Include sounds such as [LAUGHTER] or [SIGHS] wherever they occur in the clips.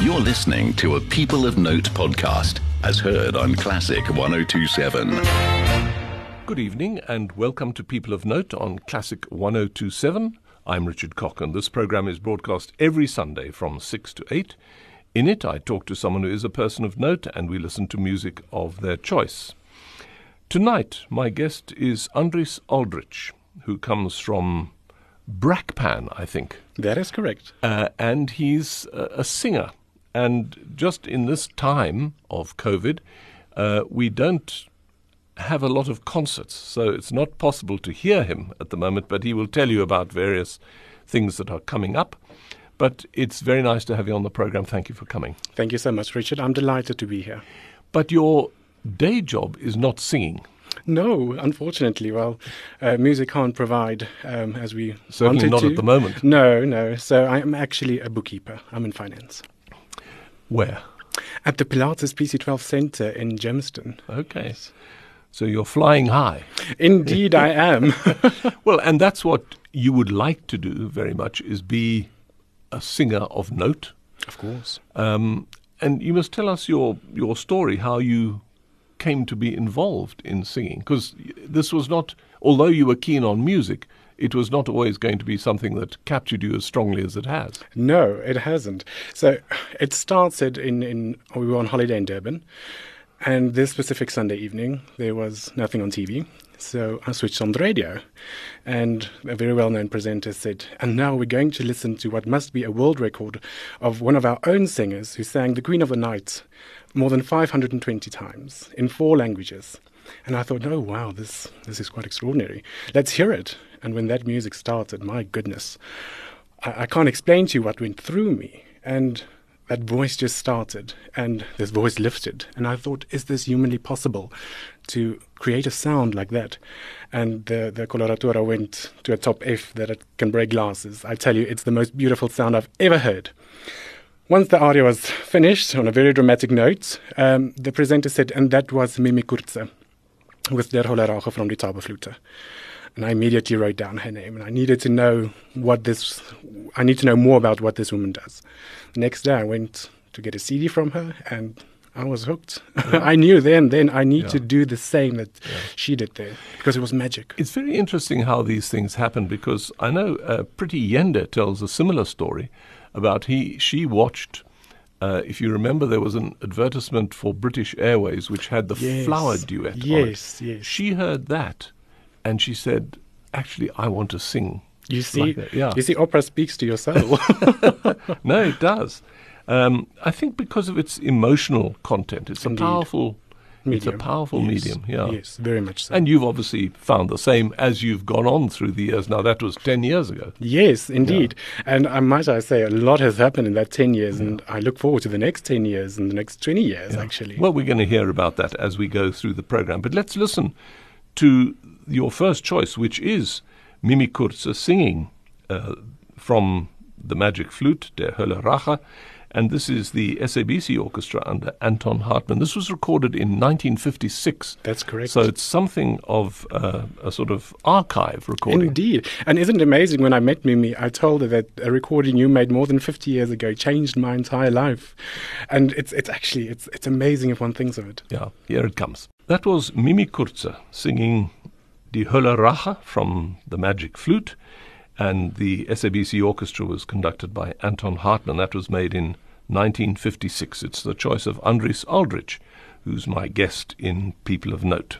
You're listening to a People of Note podcast, as heard on Classic 1027. Good evening and welcome to People of Note on Classic 1027. I'm Richard Cock and This program is broadcast every Sunday from 6 to 8. In it, I talk to someone who is a person of note and we listen to music of their choice. Tonight, my guest is Andries Aldrich, who comes from Brakpan, I think. That is correct. Uh, and he's a, a singer. And just in this time of COVID, uh, we don't have a lot of concerts, so it's not possible to hear him at the moment, but he will tell you about various things that are coming up. But it's very nice to have you on the program. Thank you for coming. Thank you so much, Richard. I'm delighted to be here. But your day job is not singing. No, unfortunately. Well, uh, music can't provide um, as we Certainly wanted not to. at the moment. No, no. So I'm actually a bookkeeper. I'm in finance. Where? At the Pilatus PC12 Center in Germiston. Okay. So you're flying high. Indeed, I am. [LAUGHS] [LAUGHS] Well, and that's what you would like to do very much is be a singer of note. of course. Um, and you must tell us your your story, how you came to be involved in singing, because this was not, although you were keen on music, it was not always going to be something that captured you as strongly as it has. No, it hasn't. So it started in, in we were on holiday in Durban, and this specific Sunday evening there was nothing on TV. So I switched on the radio, and a very well-known presenter said, "And now we're going to listen to what must be a world record of one of our own singers who sang the Queen of the Night more than 520 times in four languages." And I thought, "Oh wow, this this is quite extraordinary. Let's hear it." And when that music started, my goodness, I, I can't explain to you what went through me. And that voice just started, and this voice lifted. And I thought, is this humanly possible to create a sound like that? And the, the coloratura went to a top F that it can break glasses. I tell you, it's the most beautiful sound I've ever heard. Once the aria was finished on a very dramatic note, um, the presenter said, and that was Mimi Coertse with Der Hölle Rache from the Zauberflöte. And I immediately wrote down her name, and I needed to know what this. I need to know more about what this woman does. The next day, I went to get a CD from her, and I was hooked. [LAUGHS] I knew then, then I need to do the same that she did there because it was magic. It's very interesting how these things happen because I know uh, Pretty Yende tells a similar story about he she watched. Uh, if you remember, there was an advertisement for British Airways which had the Yes. flower duet. on it. Yes, yes. She heard that, and she said, "Actually, I want to sing." You see, like yeah. you see, opera speaks to your soul. [LAUGHS] No, it does. Um, I think because of its emotional content, it's a Indeed. powerful, it's a Medium. powerful Yes, medium. Yeah. Yes, very much so. And you've obviously found the same as you've gone on through the years. Now that was ten years ago. Yes, indeed. And I might I say a lot has happened in that 10 years, and I look forward to the next 10 years and the next 20 years, actually. Well, we're going to hear about that as we go through the program. But let's listen to your first choice, which is Mimi Coertse singing uh, from the Magic Flute, Der Hölle Rache. And this is the SABC Orchestra under Anton Hartmann. This was recorded in 1956. That's correct. So it's something of uh, a sort of archive recording. Indeed. And isn't it amazing when I met Mimi, I told her that a recording you made more than 50 years ago changed my entire life. And it's, it's actually, it's, it's amazing if one thinks of it. Yeah, here it comes. That was Mimi Coertse singing Die Hölle Rache from the Magic Flute, and the SABC orchestra was conducted by Anton Hartmann. That was made in 1956. It's the choice of Andries Aldrich, who's my guest in People of Note.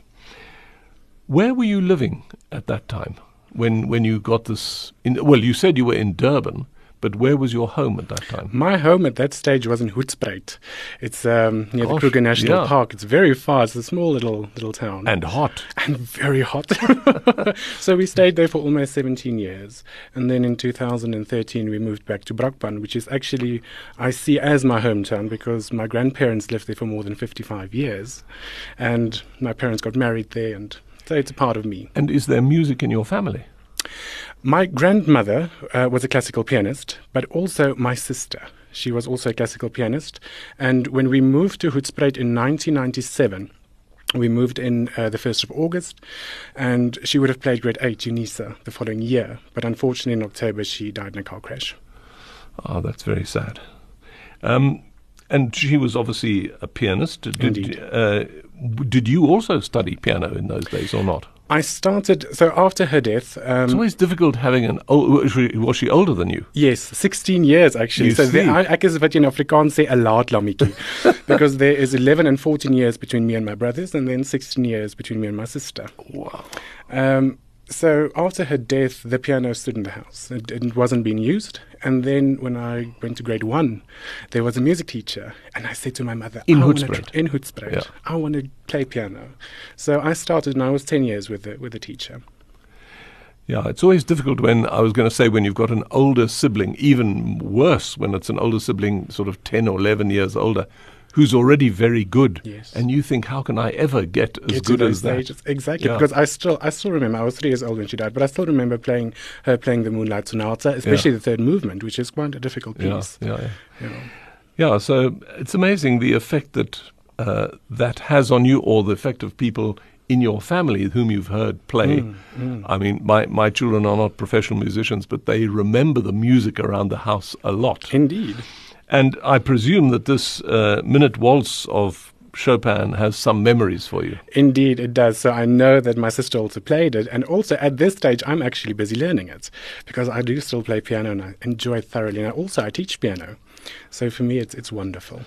Where were you living at that time when when you got this? In, well, you said you were in Durban, but where was your home at that time? My home at that stage was in Hoedspruit. It's um, near Gosh, the Kruger National yeah. Park. It's very far. It's a small little little town. And hot. and very hot. [LAUGHS] so we stayed there for almost 17 years. And then in 2013, we moved back to Brakpan, which is actually, I see as my hometown because my grandparents lived there for more than 55 years. And my parents got married there, and so it's a part of me. And is there music in your family? My grandmother uh, was a classical pianist, but also my sister. She was also a classical pianist. And when we moved to Hoedspruit in 1997, we moved in uh, the 1st of August, and she would have played grade 8 Unisa the following year. But unfortunately, in October, she died in a car crash. Oh, that's very sad. Um, And she was obviously a pianist. Did, Indeed. Uh, did you also study piano in those days or not? I started so after her death. Um, It's always difficult having an old. Was she, was she older than you? Yes, 16 years actually. You so see. there, ek is wat in Afrikaans sê 'n laat lammetjie because there is 11 and 14 years between me and my brothers and then 16 years between me and my sister. Wow. Um, so after her death, the piano stood in the house. It, it wasn't being used. And then when I went to grade one, there was a music teacher, and I said to my mother, In I tr- in Yeah. I want to play piano. So I started, and I was 10 years with the, with the teacher. Yeah, it's always difficult when I was going to say when you've got an older sibling, even worse when it's an older sibling, sort of 10 or 11 years older, who's already very good. Yes. And you think, how can I ever get as Get good as that? Exactly, Yeah. because I still I still remember I was three years old when she died, but I still remember playing her playing the Moonlight Sonata, especially the third movement, which is quite a difficult piece. yeah, yeah. Yeah, so it's amazing the effect that uh, that has on you, or the effect of people in your family whom you've heard play. Mm, I mean, my, my children are not professional musicians, but they remember the music around the house a lot. Indeed. And I presume that this uh, minute waltz of Chopin has some memories for you. Indeed, it does. So I know that my sister also played it. And also at this stage, I'm actually busy learning it because I do still play piano and I enjoy it thoroughly. And I also I teach piano. So for me, it's, it's wonderful.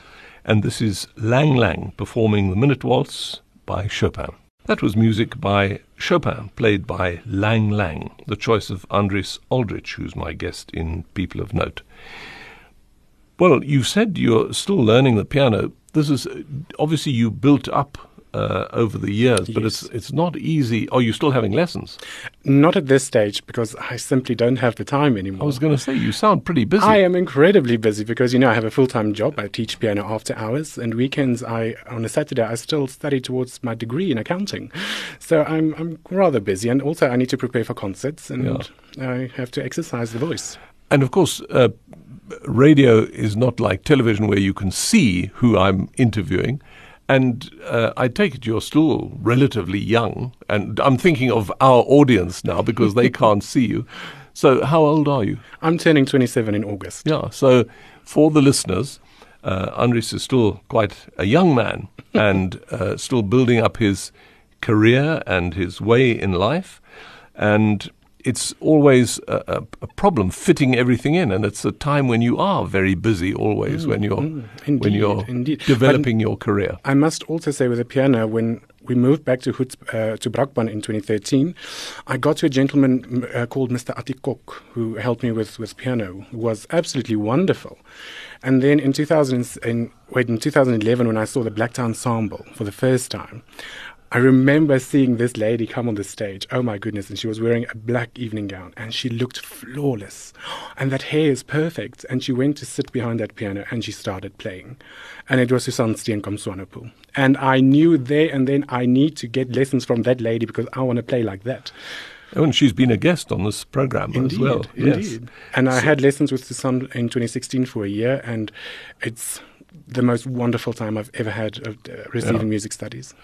And this is Lang Lang performing the Minute Waltz by Chopin. That was music by Chopin, played by Lang Lang, the choice of Andries Aldrich, who's my guest in People of Note. Well, you said you're still learning the piano. This is obviously you built up uh, over the years, but it's Yes. it's not easy. Are you still having lessons? Not at this stage because I simply don't have the time anymore. I was going to say you sound pretty busy. I am incredibly busy because you know I have a full-time job. I teach piano after hours, and weekends I on a Saturday I still study towards my degree in accounting. So I'm I'm rather busy, and also I need to prepare for concerts, and I have to exercise the voice. And of course, uh, radio is not like television where you can see who I'm interviewing. And uh, I take it you're still relatively young. And I'm thinking of our audience now because they [LAUGHS] can't see you. So, how old are you? I'm turning 27 in August. Yeah. So, for the listeners, uh, Andries is still quite a young man [LAUGHS] and uh, still building up his career and his way in life. And it's always a, a, a problem fitting everything in, and it's a time when you are very busy. Always when you're when indeed, you're indeed. But- developing your career. I must also say with the piano, when we moved back to Hoeds, uh, to Brakpan in 2013, I got to a gentleman uh, called Mr. Atikok who helped me with, with piano. Who was absolutely wonderful. And then in 2000, in, wait, in 2011, when I saw the Black Tie Ensemble for the first time, I remember seeing this lady come on the stage. Oh my goodness. And she was wearing a black evening gown and she looked flawless. And that hair is perfect. And she went to sit behind that piano and she started playing. And it was Susan Steenkamp. And I knew there and then I need to get lessons from that lady because I want to play like that. Oh, and she's been a guest on this program Indeed, as well. Indeed. Yes. And I had lessons with Susan in 2016 for a year, and it's the most wonderful time I've ever had of uh, receiving Yeah. music studies.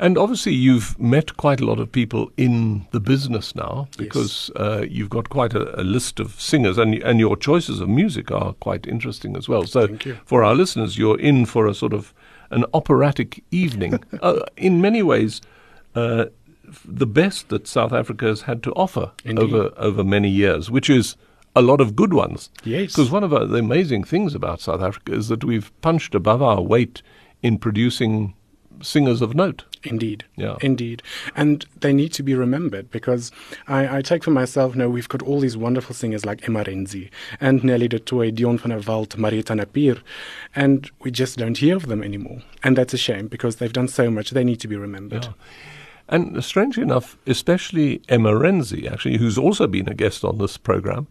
And obviously, you've met quite a lot of people in the business now Yes. because uh, you've got quite a, a list of singers, and and your choices of music are quite interesting as well. So, for our listeners, you're in for a sort of an operatic evening. [LAUGHS] uh, in many ways, uh, the best that South Africa has had to offer Indeed. over over many years, which is a lot of good ones. Yes. Because one of the amazing things about South Africa is that we've punched above our weight in producing singers of note. Indeed. Yeah. Indeed. And they need to be remembered because I, I take for myself now we've got all these wonderful singers like Emma Renzi and Nelly du Toit, Dion van der Walt, Marita Napier, and we just don't hear of them anymore. And that's a shame because they've done so much. They need to be remembered. Yeah. And strangely enough, especially Emma Renzi, actually, who's also been a guest on this program,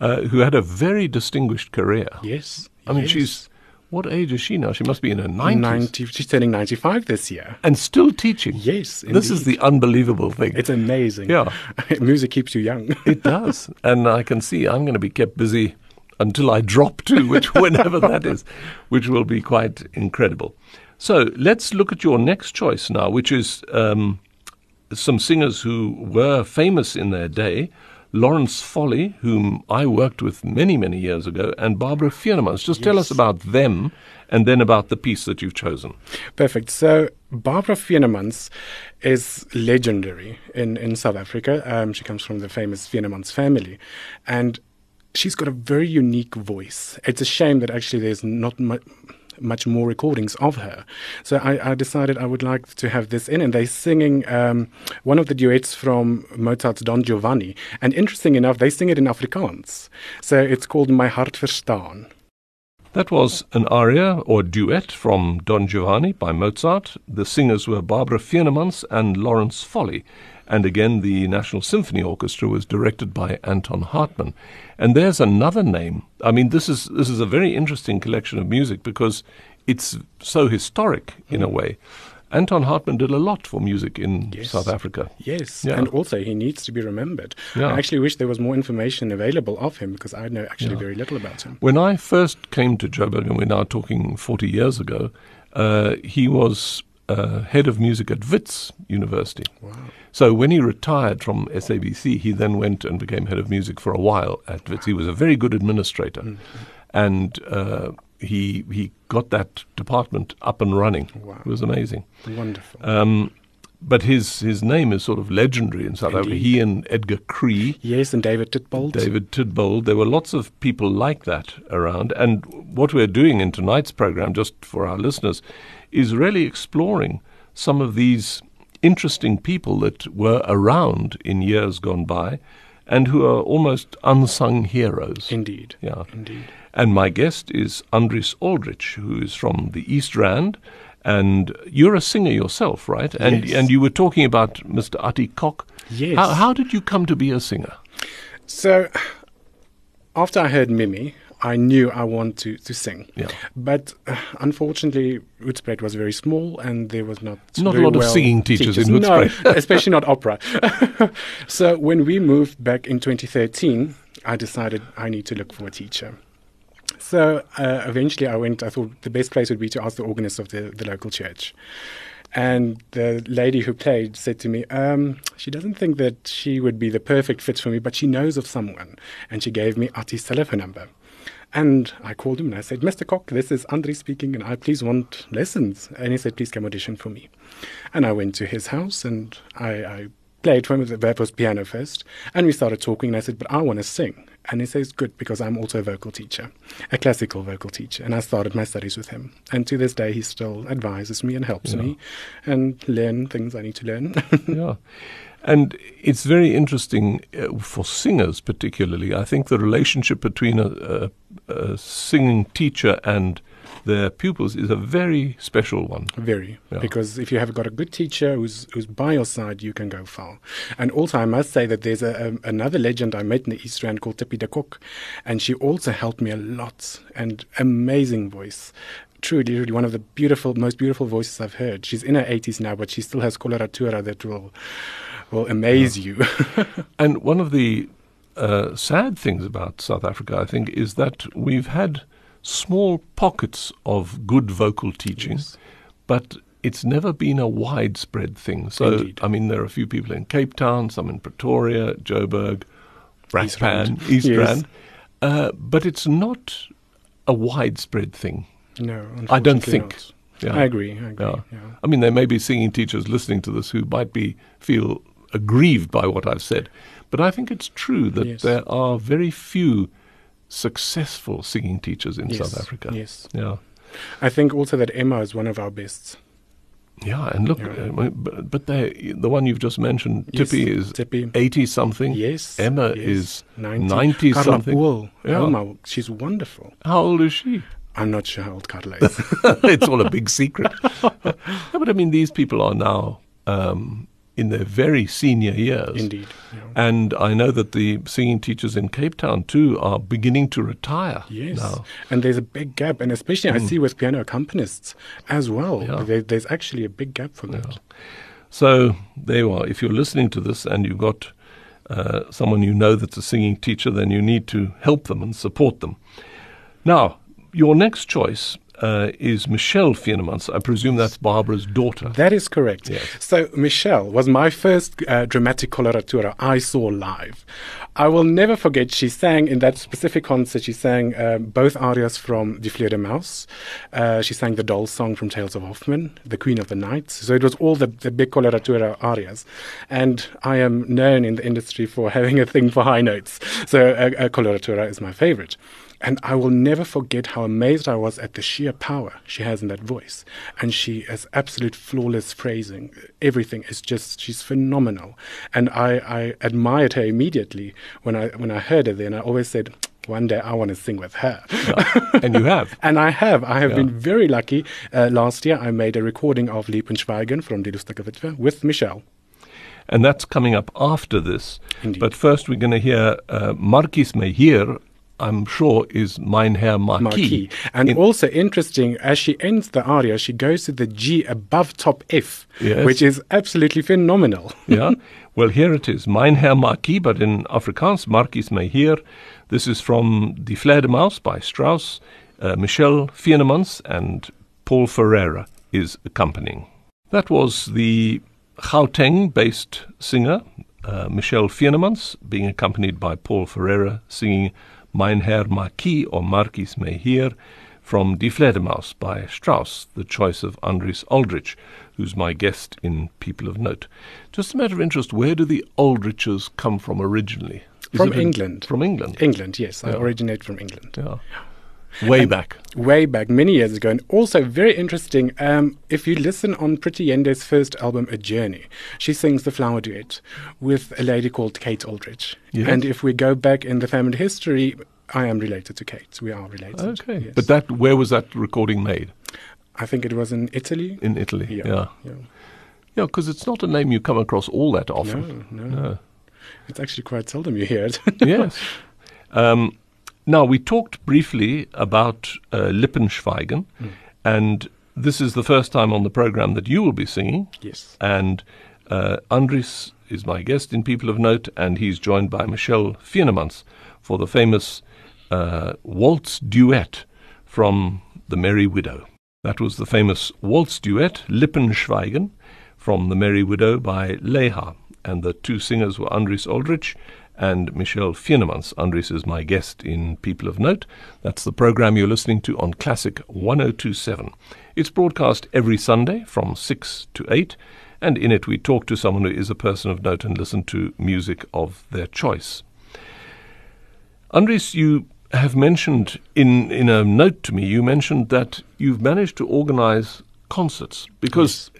uh, who had a very distinguished career. Yes. I mean, yes. she's what age is she now? She must be in her 90s. 90, she's turning 95 this year. And still teaching. Yes, This is the unbelievable thing. It's amazing. Yeah. [LAUGHS] Music keeps you young. It does. and I can see I'm going to be kept busy until I drop to, which [LAUGHS] whenever that is, which will be quite incredible. So let's look at your next choice now, which is um, some singers who were famous in their day, Lawrence Foley, whom I worked with many, many years ago, and Barbara Fienemans. Just tell us about them and then about the piece that you've chosen. Perfect. So Barbara Fienemans is legendary in, in South Africa. Um, she comes from the famous Fienemans family. And she's got a very unique voice. It's a shame that actually there's not much much more recordings of her. So I, I, decided I would like to have this in, and they're singing um, one of the duets from Mozart's Don Giovanni. And interesting enough, they sing it in Afrikaans. So it's called My Hart Verstaan. That was an aria or duet from Don Giovanni by Mozart. The singers were Barbara Fienemans and Lawrence Foley. And again, the National Symphony Orchestra was directed by Anton Hartmann. And there's another name. I mean, this is this is a very interesting collection of music because it's so historic in mm. a way. Anton Hartmann did a lot for music in yes. South Africa. Yes, yeah. and also he needs to be remembered. Yeah. I actually wish there was more information available of him because I know actually yeah. very little about him. When I first came to Joburg, and we're now talking 40 years ago, uh, he was uh, head of music at Wits University. Wow. So when he retired from SABC, he then went and became head of music for a while at Wits. He was a very good administrator, mm-hmm. and uh, he he got that department up and running. Wow. It was amazing. Wonderful. Um, but his his name is sort of legendary in South Indeed. Africa. He and Edgar Cree. Yes, and David Tidboald. David Tidboald. There were lots of people like that around. And what we're doing in tonight's program, just for our listeners, is really exploring some of these interesting people that were around in years gone by and who are almost unsung heroes. Indeed. Yeah. Indeed. And my guest is Andries Aldrich, who is from the East Rand. And you're a singer yourself, right? And yes. and you were talking about Mr. Ati Kok. Yes. How, how did you come to be a singer? So, after I heard Mimi, I knew I wanted to, to sing. Yeah. But uh, unfortunately, Hoedspruit was very small and there was not Not a lot well of singing teachers, teachers. in Hoedspruit. No, especially not opera. [LAUGHS] so when we moved back in 2013, I decided I need to look for a teacher. So uh, eventually I went, I thought the best place would be to ask the organist of the, the local church. And the lady who played said to me, um, she doesn't think that she would be the perfect fit for me, but she knows of someone. And she gave me Ati's telephone number. And I called him and I said, Mr. Cock, this is Andre speaking, and I please want lessons. And he said, please come audition for me. And I went to his house and I, I played for him. That was piano first. And we started talking, and I said, but I want to sing. And he says, good, because I'm also a vocal teacher, a classical vocal teacher. And I started my studies with him. And to this day, he still advises me and helps yeah. me and learn things I need to learn. [LAUGHS] yeah. And it's very interesting uh, for singers, particularly. I think the relationship between a, a, a, singing teacher and their pupils is a very special one. Very, yeah. because if you have got a good teacher who's who's by your side, you can go far. And also, I must say that there's a, another legend I met in the East Rand called Tippy de Kok, and she also helped me a lot. And amazing voice truly, really one of the beautiful, most beautiful voices I've heard. She's in her 80s now, but she still has coloratura that will will amaze yeah. you. [LAUGHS] and one of the uh, sad things about South Africa, I think, is that we've had small pockets of good vocal teaching, yes. but it's never been a widespread thing. So, Indeed. I mean, there are a few people in Cape Town, some in Pretoria, Joburg, Brakpan, East yes. Rand, uh, but it's not a widespread thing. No, I don't think. Yeah. I agree. I agree. Yeah. Yeah. I mean, there may be singing teachers listening to this who might be feel aggrieved by what I've said. But I think it's true that yes. there are very few successful singing teachers in yes. South Africa. Yes. Yeah. I think also that Emma is one of our best. Yeah, and look, yeah. Uh, but, but the one you've just mentioned, yes, Tippy, is Tippy. 80 something. Yes. Emma yes. is 90, 90 something. Pool. Yeah. Emma, she's wonderful. How old is she? I'm not sure how old Carla is. [LAUGHS] it's all a big secret. [LAUGHS] no, but I mean, these people are now um, in their very senior years. Indeed. Yeah. And I know that the singing teachers in Cape Town too are beginning to retire yes. now. And there's a big gap. And especially mm. I see with piano accompanists as well. Yeah. There, there's actually a big gap for that. Yeah. So there you are. If you're listening to this and you've got uh, someone you know that's a singing teacher, then you need to help them and support them. Now, your next choice uh, is Michelle Fienemans. I presume that's Barbara's daughter. That is correct. Yes. So Michelle was my first uh, dramatic coloratura I saw live. I will never forget. She sang in that specific concert. She sang um, both arias from Die Fledermaus. Uh, she sang the doll song from Tales of Hoffmann, The Queen of the Night. So it was all the, the big coloratura arias. And I am known in the industry for [LAUGHS] having a thing for high notes. So coloratura is my favorite. And I will never forget how amazed I was at the sheer power she has in that voice. And she has absolute flawless phrasing. Everything is just, she's phenomenal. And I, I admired her immediately when I, when I heard her then. I always said, one day I want to sing with her. Yeah. and you have. [LAUGHS] and I have. I have Yeah. been very lucky. Uh, last year I made a recording of Lippenschweigen from Die Lustige Witwe with Michelle. And that's coming up after this. Indeed. But first, we're going to hear uh, Marquis Mehir, I'm sure, is Mein Herr Marquis. Marquis. And In- also interesting, as she ends the aria, she goes to the G above top F, Yes. which is absolutely phenomenal. [LAUGHS] yeah. Well, here it is. Mein Herr Marquis, but in Afrikaans, Marquis Mehir. This is from Die Fledermaus by Strauss. Uh, Michelle Fienemans and Paul Ferreira is accompanying. That was the Gauteng based singer, uh, Michelle Fienemans, being accompanied by Paul Ferreira, singing Mein Herr Marquis or Marquis Mehir from Die Fledermaus by Strauss, the choice of Andries Aldrich, who's my guest in People of Note. Just a matter of interest, where do the Aldriches come from originally? Is From England. From England. England, yes, I originate from England. yeah. Way back. Way back, many years ago. And also, very interesting, um, if you listen on Pretty Yende's first album, A Journey, she sings the flower duet with a lady called Kate Aldrich. Yes. And if we go back in the family history, I am related to Kate. We are related. Okay. yes. But that where was that recording made? I think it was in Italy. In Italy. yeah. Yeah. yeah. Yeah, because it's not a name you come across all that often. No, no, No. It's actually quite seldom you hear it. yes. [LAUGHS] Um, now, we talked briefly about uh, Lippenschweigen, and this is the first time on the program that you will be singing. yes. And uh, Andries is my guest in People of Note, and he's joined by Michelle Fienemans for the famous uh, waltz duet from The Merry Widow. That was the famous waltz duet, Lippenschweigen, from The Merry Widow by Lehár. And the two singers were Andries Aldrich and Michelle Fienemans. Andries is my guest in People of Note. That's the program you're listening to on Classic 1027. It's broadcast every Sunday from 6 to 8, and in it we talk to someone who is a person of note and listen to music of their choice. Andries, you have mentioned in, in a note to me, you mentioned that you've managed to organize concerts because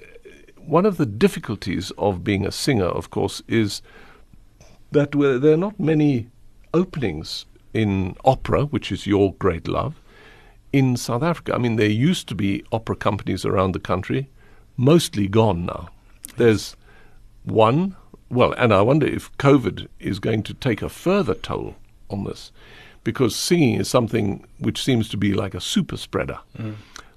one of the difficulties of being a singer, of course, is that there are not many openings in opera, which is your great love, in South Africa. I mean, there used to be opera companies around the country, mostly gone now. There's one, well, and I wonder if COVID is going to take a further toll on this, because singing is something which seems to be like a super spreader.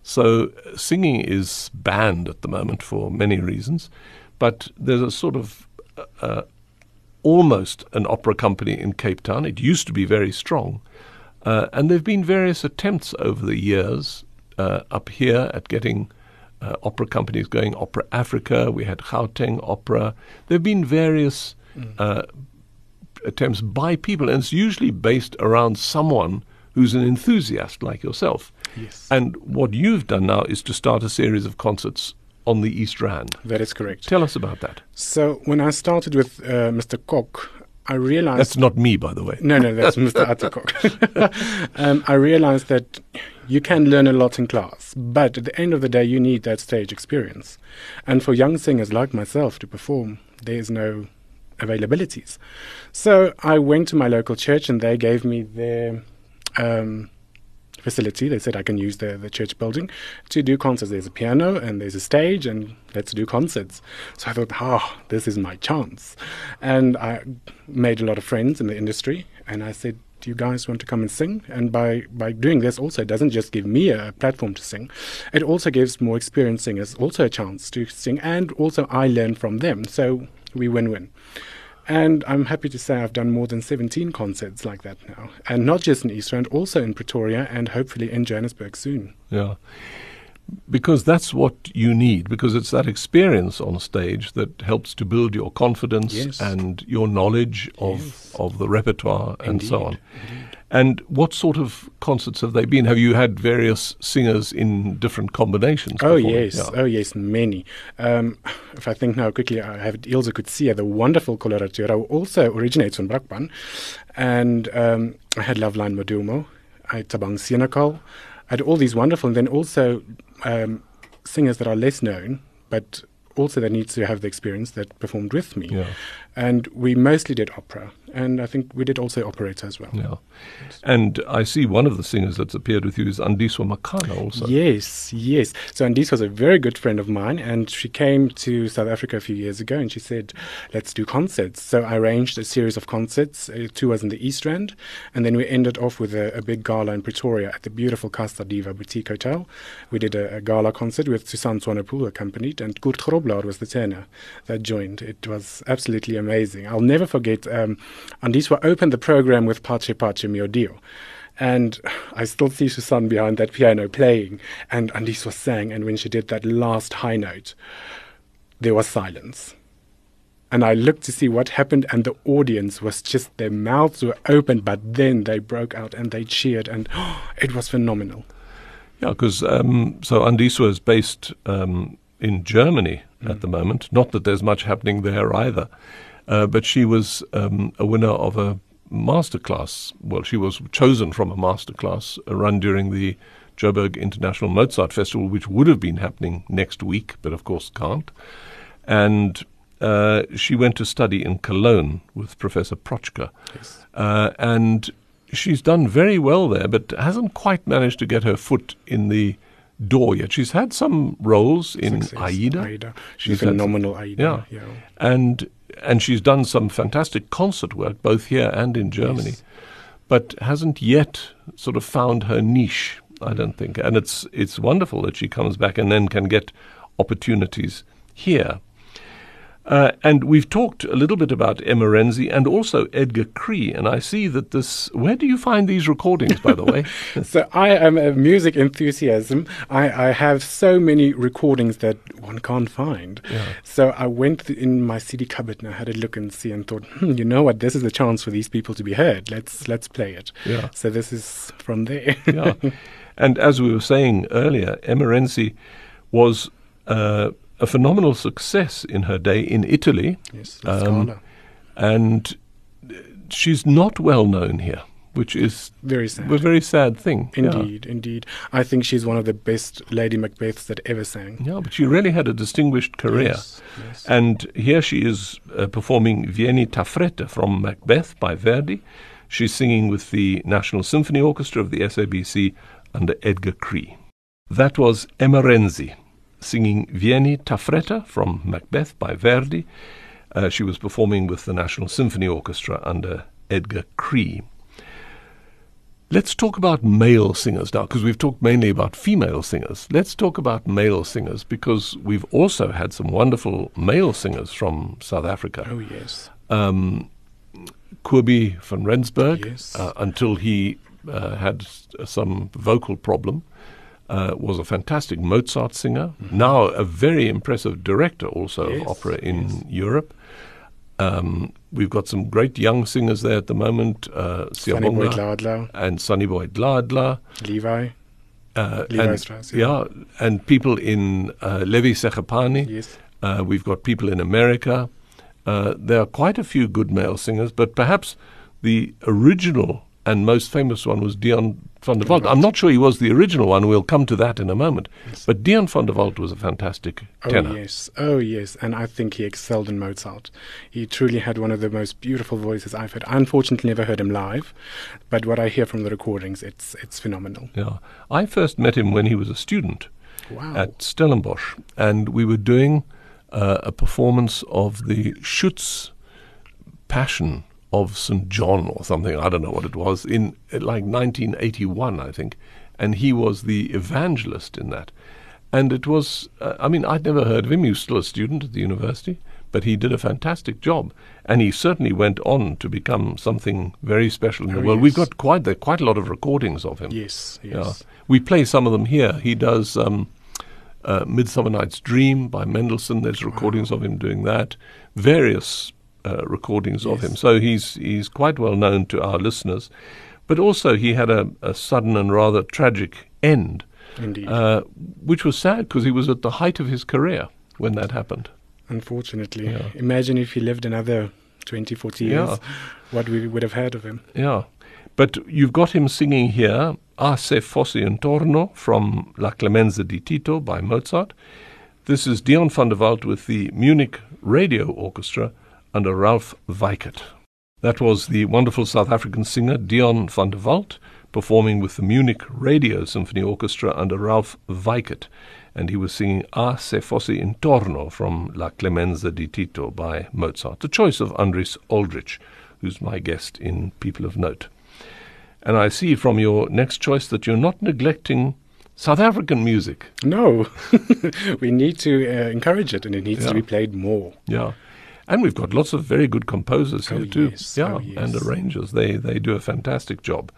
So uh, singing is banned at the moment for many reasons, but there's a sort of uh, uh, almost an opera company in Cape Town. It used to be very strong, uh, and there have been various attempts over the years uh, up here at getting uh, opera companies going. Opera Africa, we had Gauteng Opera. There have been various uh, attempts by people, and it's usually based around someone who's an enthusiast like yourself. Yes. And what you've done now is to start a series of concerts on the East Rand. That is correct. Tell us about that. So when I started with uh, Mr. Koch, I realized That's not me, by the way. No, no, that's Mr. Attercock. [LAUGHS] [LAUGHS] um, I realized that you can learn a lot in class, but at the end of the day, you need that stage experience. And for young singers like myself to perform, there's no availabilities. So I went to my local church and they gave me their um, facility. They said I can use the, the church building to do concerts. There's a piano and there's a stage, and let's do concerts. So I thought, ah, this is my chance. And I made a lot of friends in the industry, and I said, do you guys want to come and sing? And by, by doing this, also, it doesn't just give me a platform to sing, it also gives more experienced singers also a chance to sing, and also I learn from them. So we win win. And I'm happy to say I've done more than 17 concerts like that now. And not just in East Rand, also in Pretoria and hopefully in Johannesburg soon. Yeah. Because that's what you need, because it's that experience on stage that helps to build your confidence Yes. and your knowledge of, Yes. of the repertoire and so on. Indeed, And what sort of concerts have they been? Have you had various singers in different combinations? Oh before? yes, Yeah. oh yes, many. Um, if I think now quickly, I have Ilse Kutsia, the wonderful coloratura, who also originates from Brakpan, and um, I had Loveline Modumo, I had Tabang Senekal, I had all these wonderful, and then also um, singers that are less known, but also that needs to have the experience that performed with me. Yeah. And we mostly did opera, and I think we did also operetta as well. Yeah. And I see one of the singers that's appeared with you is Andiswa Makana also. Yes, yes. So Andis was a very good friend of mine, and she came to South Africa a few years ago, and she said, "Let's do concerts." So I arranged a series of concerts. Uh, two was in the East Rand, and then we ended off with a, a big gala in Pretoria at the beautiful Casa Diva Boutique Hotel. We did a, a gala concert with Susan Swanepoel accompanied, and Kurt Groblaar was the tenor that joined. It was absolutely amazing. I'll never forget. Um, Andiswa opened the program with Pace Pace Mio Dio. And [SIGHS] I still see Susan behind that piano playing, and Andiswa sang. And when she did that last high note, there was silence. And I looked to see what happened, and the audience was just their mouths were open, but then they broke out and they cheered, and [GASPS] it was phenomenal. Yeah, because um, so Andiswa is based um, in Germany Mm. at the moment. Not that there's much happening there either, uh, but she was um, a winner of a masterclass. Well, she was chosen from a masterclass uh, run during the Joburg International Mozart Festival, which would have been happening next week, but of course can't. And uh, she went to study in Cologne with Professor Prochka. Yes. Uh, and she's done very well there, but hasn't quite managed to get her foot in the door yet. She's had some roles in Success. Aida, Aida. She's She's had- phenomenal, Aida. yeah. and and she's done some fantastic concert work both here and in Germany, Yes. but hasn't yet sort of found her niche. I Mm. don't think, and it's it's wonderful that she comes back and then can get opportunities here. Uh, and we've talked a little bit about Emma Renzi and also Edgar Cree, and I see that this. Where do you find these recordings, by the way? [LAUGHS] So I am a music enthusiast. I, I have so many recordings that one can't find. Yeah. So I went in my CD cupboard and I had a look and see and thought, hmm, you know what, this is a chance for these people to be heard. Let's let's play it. Yeah. So this is from there. yeah. [LAUGHS] And as we were saying earlier, Emma Renzi was uh, a phenomenal success in her day in Italy, yes, Um, and she's not well known here, which is Very sad. a very sad thing. Yeah. Indeed, indeed. I think she's one of the best Lady Macbeths that ever sang. Yeah, but she really had a distinguished career. Yes, yes. And here she is uh, performing Vieni t'affretta from Macbeth by Verdi. She's singing with the National Symphony Orchestra of the SABC under Edgar Cree. That was Emma Renzi singing Vieni t'affretta from Macbeth by Verdi. Uh, she was performing with the National Symphony Orchestra under Edgar Cree. Let's talk about male singers now, because we've talked mainly about female singers. Let's talk about male singers, because we've also had some wonderful male singers from South Africa. Oh yes. Um, Kobie van Rensburg, Yes. uh, until he uh, had some vocal problem, uh, was a fantastic Mozart singer. Now a very impressive director, also Yes, of opera in yes. Europe. Um, we've got some great young singers there at the moment, uh, Siyabonga and Sunny Boy Dladla. Levi. Uh, Levi and, Strauss, yeah. yeah. and people in uh, Levi Sekgapane. Yes. Uh, we've got people in America. Uh, there are quite a few good male singers, but perhaps the original and most famous one was Dion van der Walt. I'm not sure he was the original one. We'll come to that in a moment. But Dion van der Walt was a fantastic Oh tenor. Oh, yes, oh yes, and I think he excelled in Mozart. He truly had one of the most beautiful voices I've heard. I unfortunately never heard him live, but what I hear from the recordings, it's it's phenomenal. Yeah. I first met him when he was a student Wow. at Stellenbosch, and we were doing uh, a performance of the Schutz Passion of St. John or something. I don't know what it was in like 1981, I think, and he was the evangelist in that. And it was, uh, I mean, I'd never heard of him. He was still a student at the university, but he did a fantastic job, and he certainly went on to become something very special in the Oh, world. We've got quite the, quite a lot of recordings of him. Yes, yes. Yeah. We play some of them here. He does um, uh, Midsummer Night's Dream by Mendelssohn. There's recordings of him doing that. Various uh, recordings of him. So he's he's quite well known to our listeners. But also he had a, a sudden and rather tragic end, Indeed. uh, which was sad because he was at the height of his career when that happened. Unfortunately. Yeah. Imagine if he lived another 20, 40 years, Yeah. what we would have heard of him. Yeah. But you've got him singing here, A se fossi intorno from La Clemenza di Tito by Mozart. This is Dion van der Walt with the Munich Radio Orchestra under Ralph Weikert. That was the wonderful South African singer Dion van der Walt performing with the Munich Radio Symphony Orchestra under Ralph Weikert. And he was singing A se fossi intorno from La Clemenza di Tito by Mozart, the choice of Andries Aldrich, who's my guest in People of Note. And I see from your next choice that you're not neglecting South African music. No, [LAUGHS] we need to uh, encourage it and it needs Yeah. to be played more. Yeah. And we've got lots of very good composers here Oh, too. yes. Yeah, Oh, and arrangers. They they do a fantastic job.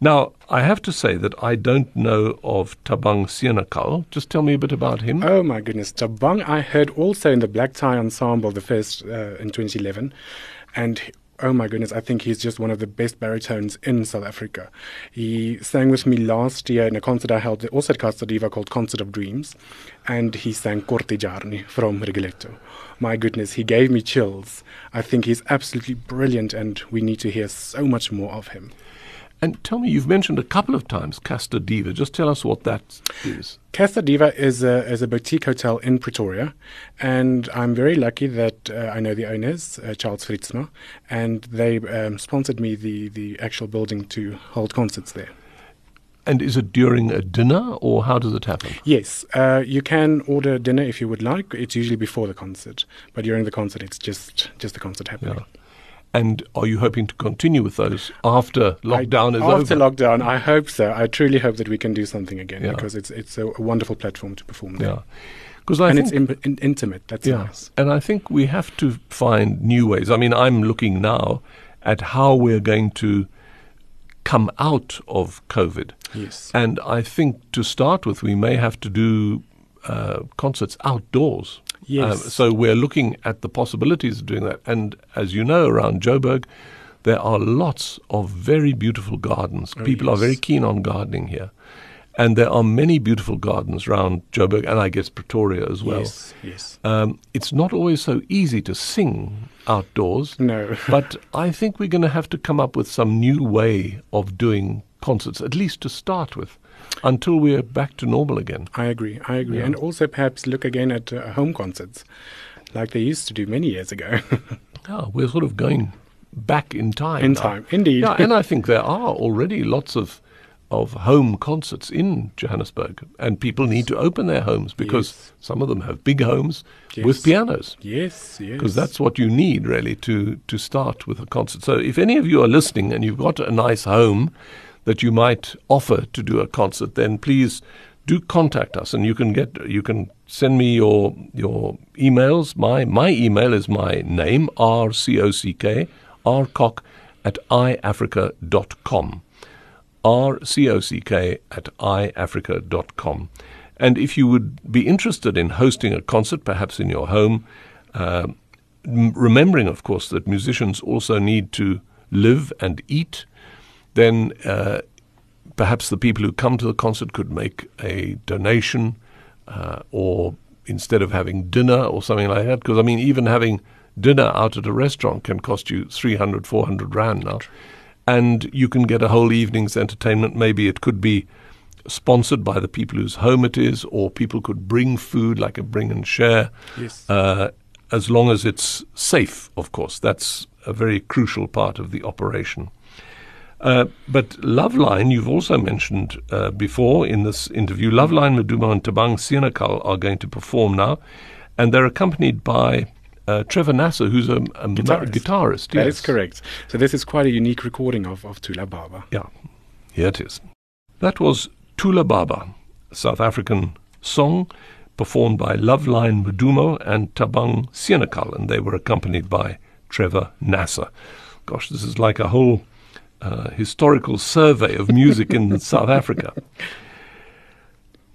Now, I have to say that I don't know of Tabang Senekal. Just tell me a bit about him. Oh my goodness, Tabang I heard also in the Black Tie Ensemble, the first uh, in 2011, and oh my goodness, I think he's just one of the best baritones in South Africa. He sang with me last year in a concert I held also at Casa Diva called Concert of Dreams, and he sang Cortigiani from Rigoletto. My goodness, he gave me chills. I think he's absolutely brilliant, and we need to hear so much more of him. And tell me, you've mentioned a couple of times Casta Diva. Just tell us what that is. Casa Diva is a, is a boutique hotel in Pretoria, and I'm very lucky that uh, I know the owners, uh, Charles Fritzma, and they um, sponsored me the, the actual building to hold concerts there. And is it during a dinner or how does it happen? Yes, uh, you can order dinner if you would like. It's usually before the concert, but during the concert, it's just just the concert happening. Yeah. And are you hoping to continue with those after lockdown is I, after over? lockdown, I hope so. I truly hope that we can do something again Yeah. because it's it's a, wonderful platform to perform there. yeah. Because I and it's in, in, intimate. That's Yeah, nice. and I think we have to find new ways. I mean, I'm looking now at how we're going to come out of COVID. Yes. And I think to start with, we may have to do uh, concerts outdoors. Yes. Um, so we're looking at the possibilities of doing that. And as you know, around Joburg, there are lots of very beautiful gardens. Oh, People are very keen on gardening here. And there are many beautiful gardens around Joburg and I guess Pretoria as well. yes. Yes. Um, it's not always so easy to sing outdoors, No. [LAUGHS] but I think we're going to have to come up with some new way of doing concerts, at least to start with, until we're back to normal again. I agree. I agree. Yeah. And also perhaps look again at uh, home concerts like they used to do many years ago. Yeah, [LAUGHS] we're sort of going back in time. In now. time, indeed. Yeah, and I [LAUGHS] think there are already lots of of home concerts in Johannesburg, and people need to open their homes because Yes. some of them have big homes with pianos. yes, yes. because that's what you need really to to start with a concert. So if any of you are listening and you've got a nice home that you might offer to do a concert, then please do contact us, and you can get you can send me your your emails. My my email is my name r c o c k r cock at iafrica.com rcock at iafrica.com. And if you would be interested in hosting a concert, perhaps in your home, uh, remembering, of course, that musicians also need to live and eat, then uh, perhaps the people who come to the concert could make a donation uh, or instead of having dinner or something like that. Because, I mean, even having dinner out at a restaurant can cost you 300, 400 Rand now. And you can get a whole evening's entertainment. Maybe it could be sponsored by the people whose home it is, or people could bring food, like a bring and share, Yes. uh, as long as it's safe, of course. That's a very crucial part of the operation. Uh, but Loveline, you've also mentioned uh, before in this interview, Loveline, Maduma, and Tabang Senekal are going to perform now, and they're accompanied by uh, Trevor Nasser, who's a, a guitarist. guitarist yes. is correct. So this is quite a unique recording of, of Thula Baba. Yeah, here it is. That was Thula Baba, South African song performed by Loveline Mudumo and Tabang Senekal, and they were accompanied by Trevor Nasser. Gosh, this is like a whole uh, historical survey of music in [LAUGHS] South Africa.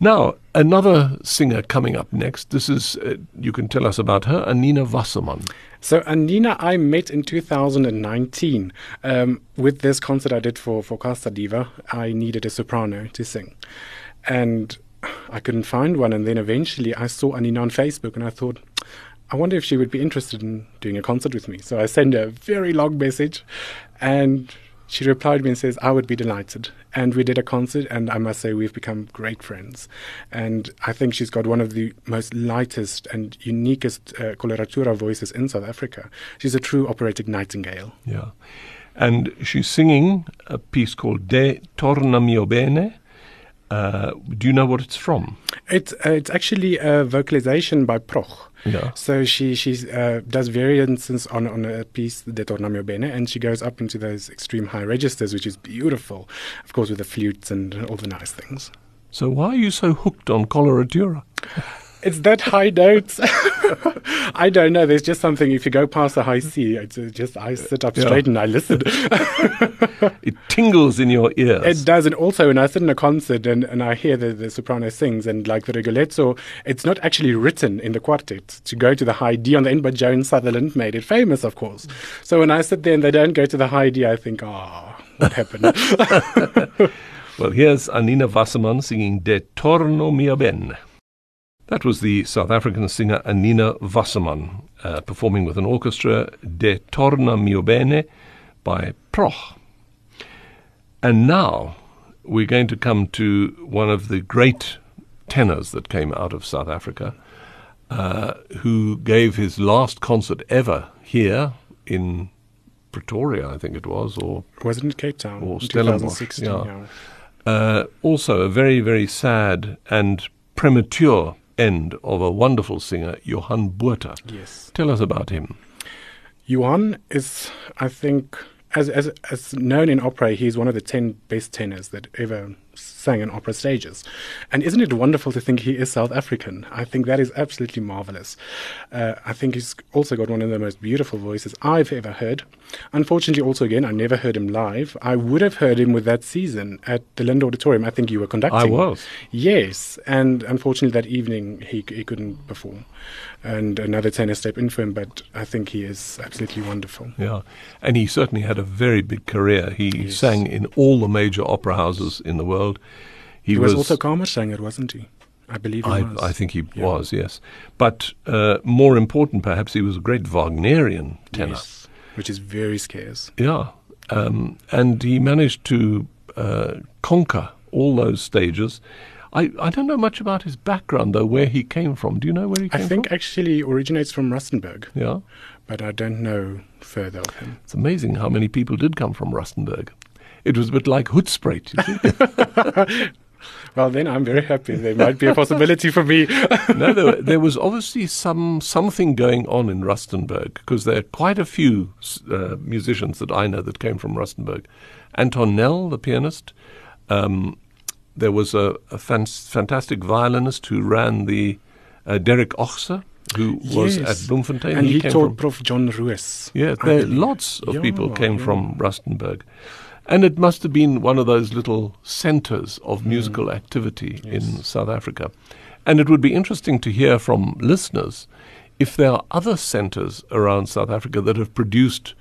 Now, another singer coming up next. This is, uh, you can tell us about her, Anina Wasserman. So, Anina, I met in 2019 um, with this concert I did for, for Casa Diva. I needed a soprano to sing. And I couldn't find one. And then eventually I saw Anina on Facebook and I thought, I wonder if she would be interested in doing a concert with me. So I sent her a very long message and she replied me and says, I would be delighted. And we did a concert, and I must say, we've become great friends. And I think she's got one of the most lightest and uniquest uh, coloratura voices in South Africa. She's a true operatic nightingale. Yeah. And she's singing a piece called De Torna Mio Bene. Uh, do you know what it's from? It's, uh, it's actually a vocalization by Proch. Yeah. So she she uh, does variances on on a piece De Torna Mio Bene, and she goes up into those extreme high registers, which is beautiful, of course, with the flutes and all the nice things. So why are you so hooked on coloratura? [LAUGHS] It's that high notes. [LAUGHS] I don't know. There's just something. If you go past the high C, it's just I sit up straight yeah. and I listen. [LAUGHS] it tingles in your ears. It does, and also when I sit in a concert and, and I hear the, the soprano sings and like the Rigoletto, it's not actually written in the quartet to go to the high D on the end, but Joan Sutherland made it famous, of course. So when I sit there and they don't go to the high D, I think, ah, oh, what happened? [LAUGHS] well, here's Anina Wasserman singing De Torno Mio Ben. That was the South African singer Anina Wasserman uh, performing with an orchestra De Torna Mio Bene by Proch. And now we're going to come to one of the great tenors that came out of South Africa, uh, who gave his last concert ever here in Pretoria, I think it was, or was it Cape Town or Stellenbosch? Yeah. yeah. Uh, also, a very very sad and premature end of a wonderful singer, Johan Botha. Yes. Tell us about him. Johan is, I think, as, as, as known in opera, he's one of the 10 best tenors that ever sang on opera stages. And isn't it wonderful to think he is South African? I think that is absolutely marvelous. Uh, I think he's also got one of the most beautiful voices I've ever heard. Unfortunately, also again, I never heard him live. I would have heard him with that season at the Linder Auditorium. I think you were conducting. I was. Yes, and unfortunately, that evening he he couldn't perform, and another tenor stepped in for him. But I think he is absolutely wonderful. Yeah, and he certainly had a very big career. He yes. sang in all the major opera houses in the world. He, he was, was, also Kammersänger, wasn't he? I believe he I, was. I think he yeah. was, yes. But uh, more important, perhaps, he was a great Wagnerian tenor. Yes, which is very scarce. Yeah. Um, and he managed to uh, conquer all those stages. I, I don't know much about his background, though, where he came from. Do you know where he came from? I think from? actually originates from Rustenburg. Yeah. But I don't know further of him. It's amazing how many people did come from Rustenburg. It was a bit like you see. [LAUGHS] [LAUGHS] well, then I'm very happy. There might be a possibility for me. [LAUGHS] no, there, there, was obviously some something going on in Rustenburg because there are quite a few uh, musicians that I know that came from Rustenburg. Anton Nel, the pianist. Um, there was a, a fan- fantastic violinist who ran the uh, Derek Ochse, who was at Bloemfontein. And he, he taught Prof. John Roos. Yeah, there lots of yeah, people came yeah. from Rustenburg. And it must have been one of those little centers of mm. musical mm. activity yes. in South Africa. And it would be interesting to hear from listeners if there are other centers around South Africa that have produced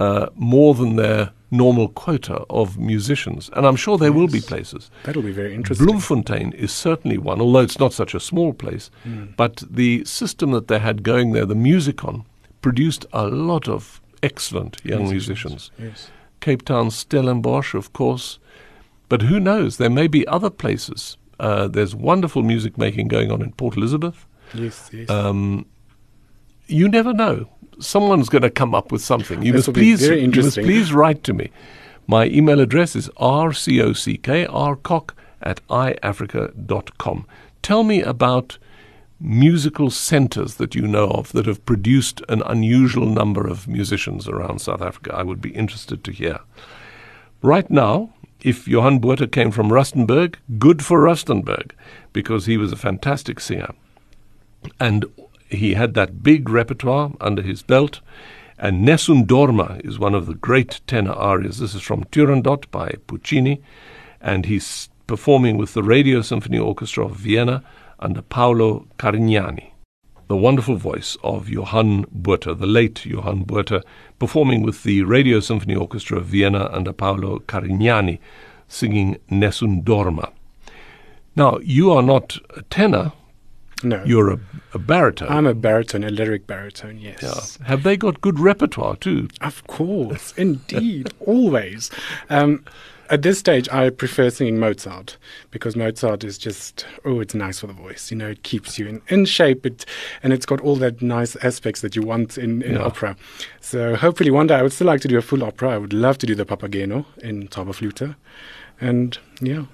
uh, more than their normal quota of musicians. And I'm sure there yes. will be places. That'll be very interesting. Bloemfontein is certainly one, although it's not such a small place. Mm. But the system that they had going there, the Musicon, produced a lot of excellent young musicians. Yes. Cape Town, Stellenbosch, of course. But who knows? There may be other places. Uh, there's wonderful music making going on in Port Elizabeth. Yes, yes. Um, you never know. Someone's going to come up with something. You must please, you must please write to me. My email address is rcock, rcock at iafrica.com. Tell me about musical centers that you know of that have produced an unusual number of musicians around South Africa? I would be interested to hear. Right now, if Johan Botha came from Rustenburg, good for Rustenburg, because he was a fantastic singer. And he had that big repertoire under his belt. And Nessun Dorma is one of the great tenor arias. This is from Turandot by Puccini. And he's performing with the Radio Symphony Orchestra of Vienna under Paolo Carignani. The wonderful voice of Johan Botha, the late Johan Botha, performing with the Radio Symphony Orchestra of Vienna under Paolo Carignani, singing Nessun Dorma. Now, you are not a tenor, No. you're a, a baritone. I'm a baritone, a lyric baritone, yes. Yeah. Have they got good repertoire too? Of course, indeed, [LAUGHS] always. Um, at this stage, I prefer singing Mozart because Mozart is just oh, it's nice for the voice. You know, it keeps you in, in shape, it, and it's got all that nice aspects that you want in, in Yeah. opera. So hopefully, one day I would still like to do a full opera. I would love to do the Papageno in Zauberflöte, and yeah,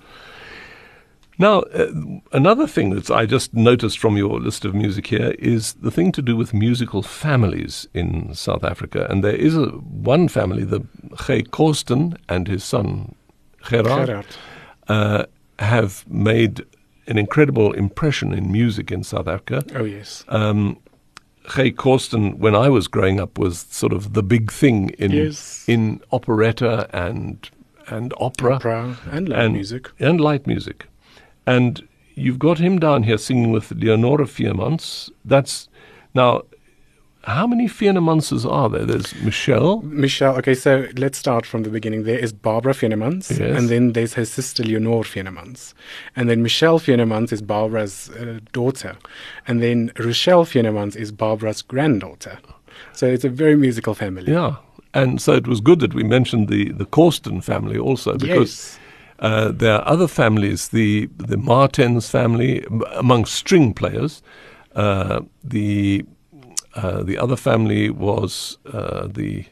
Now, uh, another thing that I just noticed from your list of music here is the thing to do with musical families in South Africa. And there is a, one family, the G. Korsten and his son Gerard, Gerard. uh, have made an incredible impression in music in South Africa. Oh yes, Um, G. Korsten, when I was growing up, was sort of the big thing in Yes. in operetta and and opera opera and light and music. and light music. And you've got him down here singing with Leonora Fienemans. That's now. How many Fienemanses are there? There's Michelle. Michelle, okay, so let's start from the beginning. There is Barbara Fienemans, Yes. and then there's her sister Leonore Fienemans. And then Michelle Fienemans is Barbara's uh, daughter. And then Rochelle Fienemans is Barbara's granddaughter. So it's a very musical family. Yeah, and so it was good that we mentioned the the Korsten family also because Yes. uh, there are other families. The the Martens family among string players. Uh, the uh, the other family was uh, the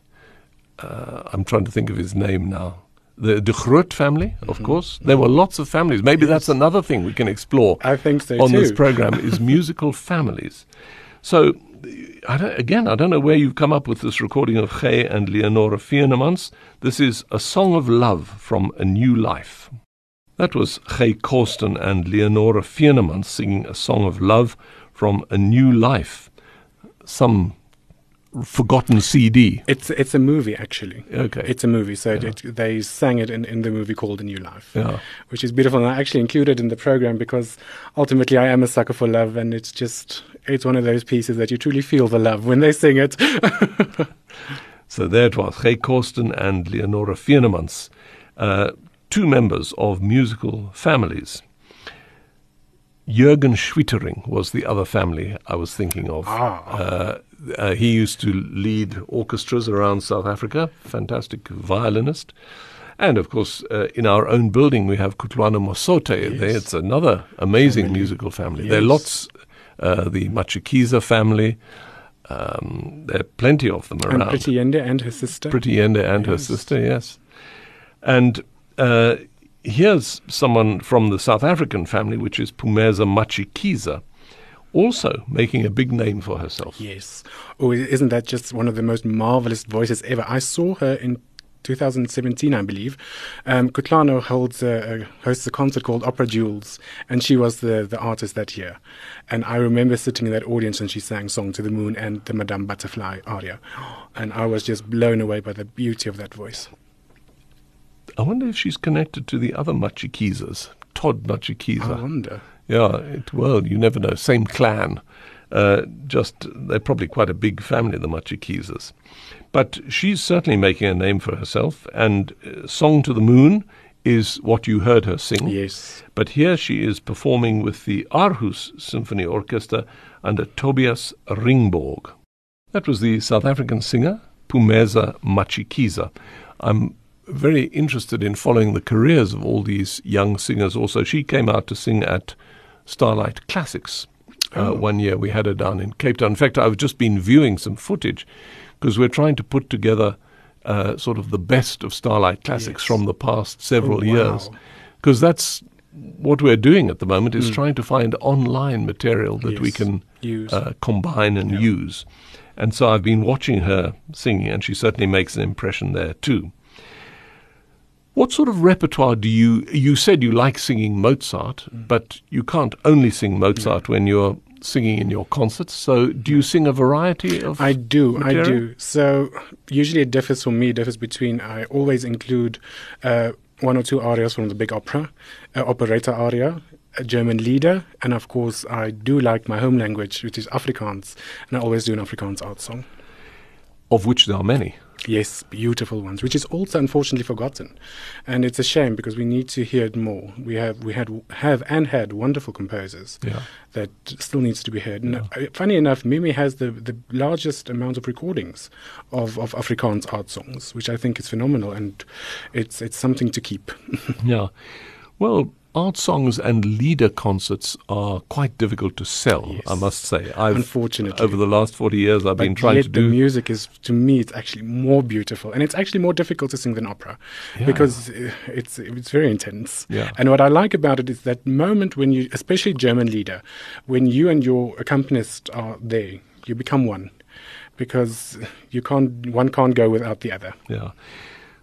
uh, I'm trying to think of his name now. The De Groot family, of course. There were lots of families. Maybe that's another thing we can explore I think so on too. this program [LAUGHS] is musical families. So, I don't, again, I don't know where you've come up with this recording of G and Leonora Fienemans. This is a song of love from A New Life. That was G. Korsten and Leonora Fienemans singing a song of love from A New Life. Some forgotten CD. It's it's a movie actually. Okay. It's a movie, so it, they sang it in, in the movie called A New Life, Yeah. which is beautiful. And I actually included in the program because ultimately I am a sucker for love, and it's just it's one of those pieces that you truly feel the love when they sing it. [LAUGHS] So there it was, G. Korsten and Leonora Fienemans, uh, two members of musical families. Jürgen Schwittering was the other family I was thinking of. Ah. Uh, uh, he used to lead orchestras around South Africa, fantastic violinist. And of course, uh, in our own building, we have Kutlwano Masote. There, it's another amazing musical family. There are lots, uh, the Matshikiza family. Um, there are plenty of them around. and Pretty Yende and her sister. Pretty Yende and her sister, yes. And uh, here's someone from the South African family, which is Pumeza Matshikiza, also making a big name for herself. Yes. Oh, isn't that just one of the most marvelous voices ever? I saw her in 2017, I believe. Um, Kutlwano holds a, a, hosts a concert called Opera Jewels, and she was the, the artist that year. And I remember sitting in that audience and she sang Song to the Moon and the Madame Butterfly aria. And I was just blown away by the beauty of that voice. I wonder if she's connected to the other Matshikizas, Todd I wonder. Yeah, it, well, you never know. Same clan. Uh, just they're probably quite a big family, the Matshikizas. But she's certainly making a name for herself. And uh, "Song to the Moon" is what you heard her sing. Yes. But here she is performing with the Aarhus Symphony Orchestra under Tobias Ringborg. That was the South African singer Pumeza Matshikiza. I'm very interested in following the careers of all these young singers. Also, she came out to sing at Starlight Classics uh, one year. We had her down in Cape Town. In fact, I've just been viewing some footage because we're trying to put together uh, sort of the best of Starlight Classics Yes. from the past several Oh, years because that's what we're doing at the moment is trying to find online material that we can Use. uh, combine and use. And so I've been watching her singing, and she certainly makes an impression there too. What sort of repertoire do you? You said you like singing Mozart, but you can't only sing Mozart when you're singing in your concerts. So, do you sing a variety of? I do, material? I do. So usually it differs for me. It differs between. I always include uh, one or two arias from the big opera, uh, operetta aria, a German lieder, and of course I do like my home language, which is Afrikaans, and I always do an Afrikaans art song. Of which there are many. Yes, beautiful ones, which is also unfortunately forgotten, and it's a shame because we need to hear it more. We have we had have and had wonderful composers Yeah. that still needs to be heard. And uh, funny enough, Mimi has the, the largest amount of recordings of, of Afrikaans art songs, which I think is phenomenal, and it's it's something to keep. [LAUGHS] Yeah. Well, art songs and lieder concerts are quite difficult to sell, Yes. I must say. I've Unfortunately. over the last 40 years I've been trying to the do music is to me it's actually more beautiful and it's actually more difficult to sing than opera Yeah. because uh, it's it's very intense Yeah. and what i like about it is that moment when you especially german lieder when you and your accompanist are there you become one because you can't one can't go without the other Yeah.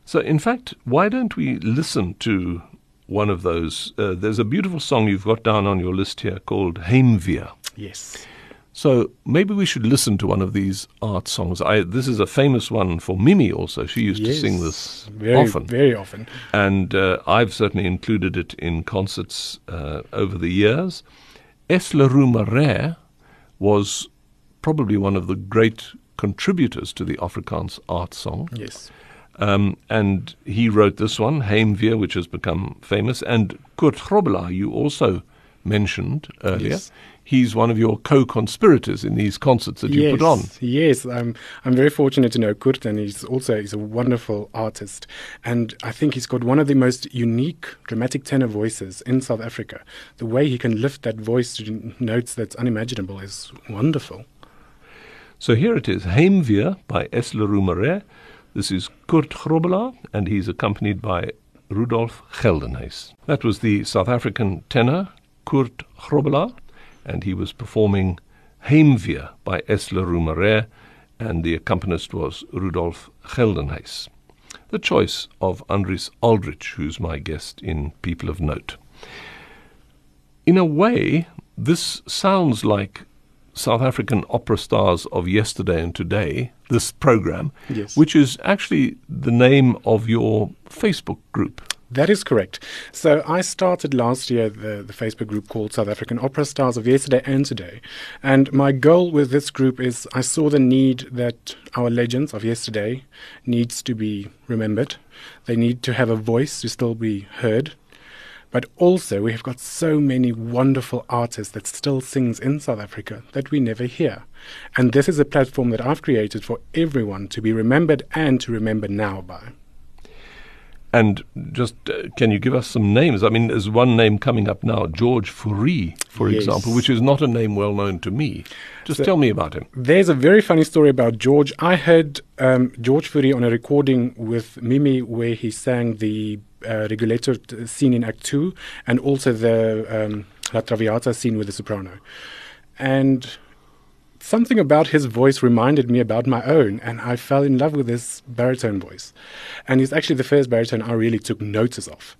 So, in fact, why don't we listen to one of those? Uh, there's a beautiful song you've got down on your list here called Heimwee. yes So maybe we should listen to one of these art songs. I, this is a famous one for Mimi also. She used to sing this very often. very often and uh, I've certainly included it in concerts uh, over the years. S. le Roux Marais was probably one of the great contributors to the Afrikaans art song. yes Um, and he wrote this one, Heimwee, which has become famous. And Kurt Grobelaar, you also mentioned earlier. Yes. He's one of your co-conspirators in these concerts that you yes, put on. Yes, I'm I'm very fortunate to know Kurt, and he's also he's a wonderful artist, and I think he's got one of the most unique dramatic tenor voices in South Africa. The way he can lift that voice to notes that's unimaginable is wonderful. So here it is, Heimwee by S. le Roux Marais. This is Kurt Grobelaar, and he's accompanied by Rudolf Geldenhuys. That was the South African tenor Kurt Grobelaar, and he was performing Heimwee by Esler Marais, and the accompanist was Rudolf Geldenhuys. The choice of Andries Aldrich, who's my guest in People of Note. In a way, this sounds like South African opera stars of yesterday and today, this program, Yes. which is actually the name of your Facebook group. That is correct. So I started last year the, the Facebook group called South African Opera Stars of Yesterday and Today. And my goal with this group is I saw the need that our legends of yesterday needs to be remembered. They need to have a voice to still be heard. But also we have got so many wonderful artists that still sings in South Africa that we never hear. And this is a platform that I've created for everyone to be remembered and to remember now by. And just uh, can you give us some names? I mean, there's one name coming up now, George Fourie, for Yes. example, which is not a name well known to me. Just So- tell me about him. There's a very funny story about George. I heard um, George Fourie on a recording with Mimi where he sang the Rigoletto t- scene in Act 2 and also the um, La Traviata scene with the soprano. And something about his voice reminded me about my own, and I fell in love with his baritone voice. And he's actually the first baritone I really took notice of.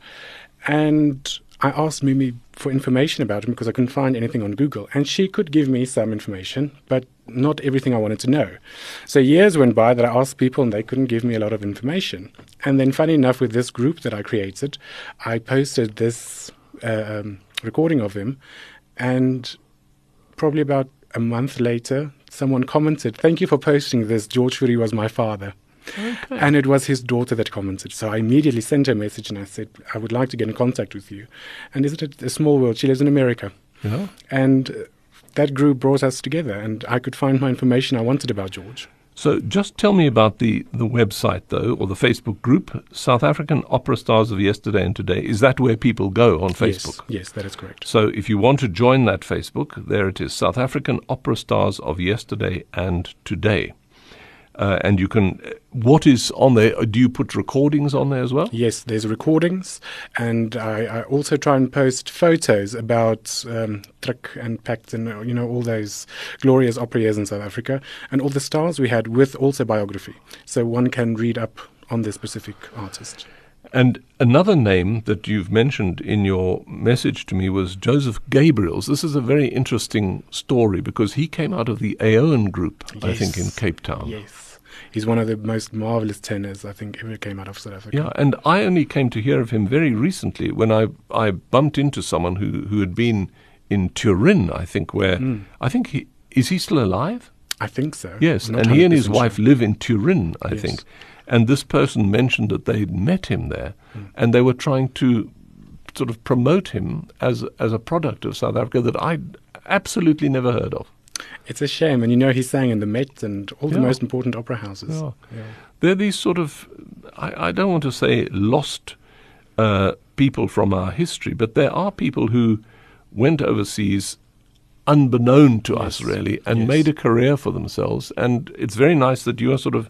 And I asked Mimi for information about him because I couldn't find anything on Google, and she could give me some information, but not everything I wanted to know. So years went by that I asked people, and they couldn't give me a lot of information. And then, funny enough, with this group that I created, I posted this uh, um, recording of him, and probably about a month later, someone commented, "Thank you for posting this. George Fourie was my father." And it was his daughter that commented. So I immediately sent her a message and I said, I would like to get in contact with you. And isn't it a small world? She lives in America. Yeah. And that group brought us together, and I could find my information I wanted about George. So just tell me about the, the website, though, or the Facebook group, South African Opera Stars of Yesterday and Today. Is that where people go on Facebook? Yes, yes, that is correct. So if you want to join that Facebook, there it is South African Opera Stars of Yesterday and Today. Uh, and you can, what is on there? Uh, Do you put recordings on there as well? Yes, there's recordings, and I, I also try and post photos about um, Truk and Pact and uh, you know all those glorious opera years in South Africa, and all the stars we had with also biography, so one can read up on the specific artist. And another name that you've mentioned in your message to me was Joseph Gabriels. This is a very interesting story because he came out of the Eoan Group, I think, in Cape Town. Yes. He's one of the most marvelous tenors I think ever came out of South Africa. Yeah, and I only came to hear of him very recently when I I bumped into someone who who had been in Turin, I think, where Hmm. I think he is he still alive? I think so. Yes, and he and his 100% wife sure. live in Turin, I Yes. think. And this person mentioned that they'd met him there, Hmm. and they were trying to sort of promote him as as a product of South Africa that I'd absolutely never heard of. It's a shame, and you know he sang in the Met and all the most important opera houses. Yeah. Yeah. They're these sort of, I, I don't want to say lost uh, people from our history, but there are people who went overseas unbeknown to us, really, and Yes. made a career for themselves. And it's very nice that you are sort of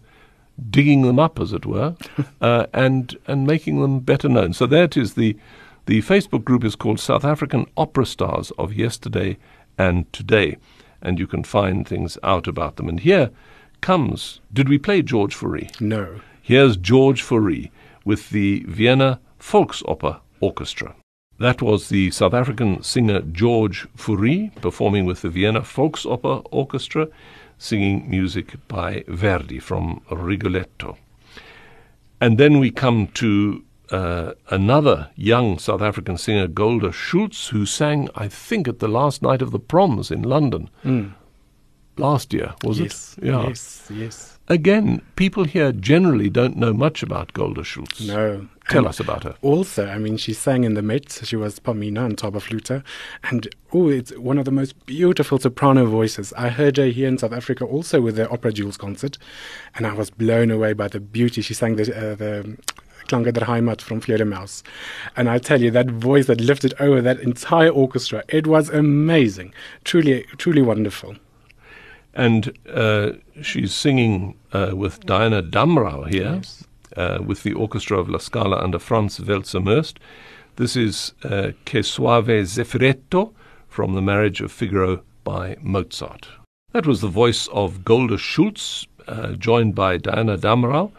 digging them up, as it were, [LAUGHS] uh, and and making them better known. So there it is. The the Facebook group is called South African Opera Stars of Yesterday and Today, and you can find things out about them. And here comes. Did we play George Fourie? No. Here's George Fourie with the Vienna Volksoper Orchestra. That was the South African singer George Fourie performing with the Vienna Volksoper Orchestra, singing music by Verdi from Rigoletto. And then we come to uh, another young South African singer, Golda Schultz, who sang, I think, at the last night of the proms in London last year, was yes. it? Yeah. Yes. Yes. Again, people here generally don't know much about Golda Schultz. No. Tell And us about her. Also, I mean, she sang in the Met. She was Pamina and Zauberflöte. And, oh, it's one of the most beautiful soprano voices. I heard her here in South Africa also with the Opera Jewels concert. And I was blown away by the beauty. She sang the, uh, the Klänge der Heimat from Fledermaus. And I tell you, that voice that lifted over that entire orchestra, it was amazing. Truly, truly wonderful. And uh, she's singing uh, with Diana Damrau here, Yes. uh, with the orchestra of La Scala under Franz Welser-Möst. This is uh, Che Soave Zeffiretto from The Marriage of Figaro by Mozart. That was the voice of Golda Schultz, uh, joined by Diana Damrau,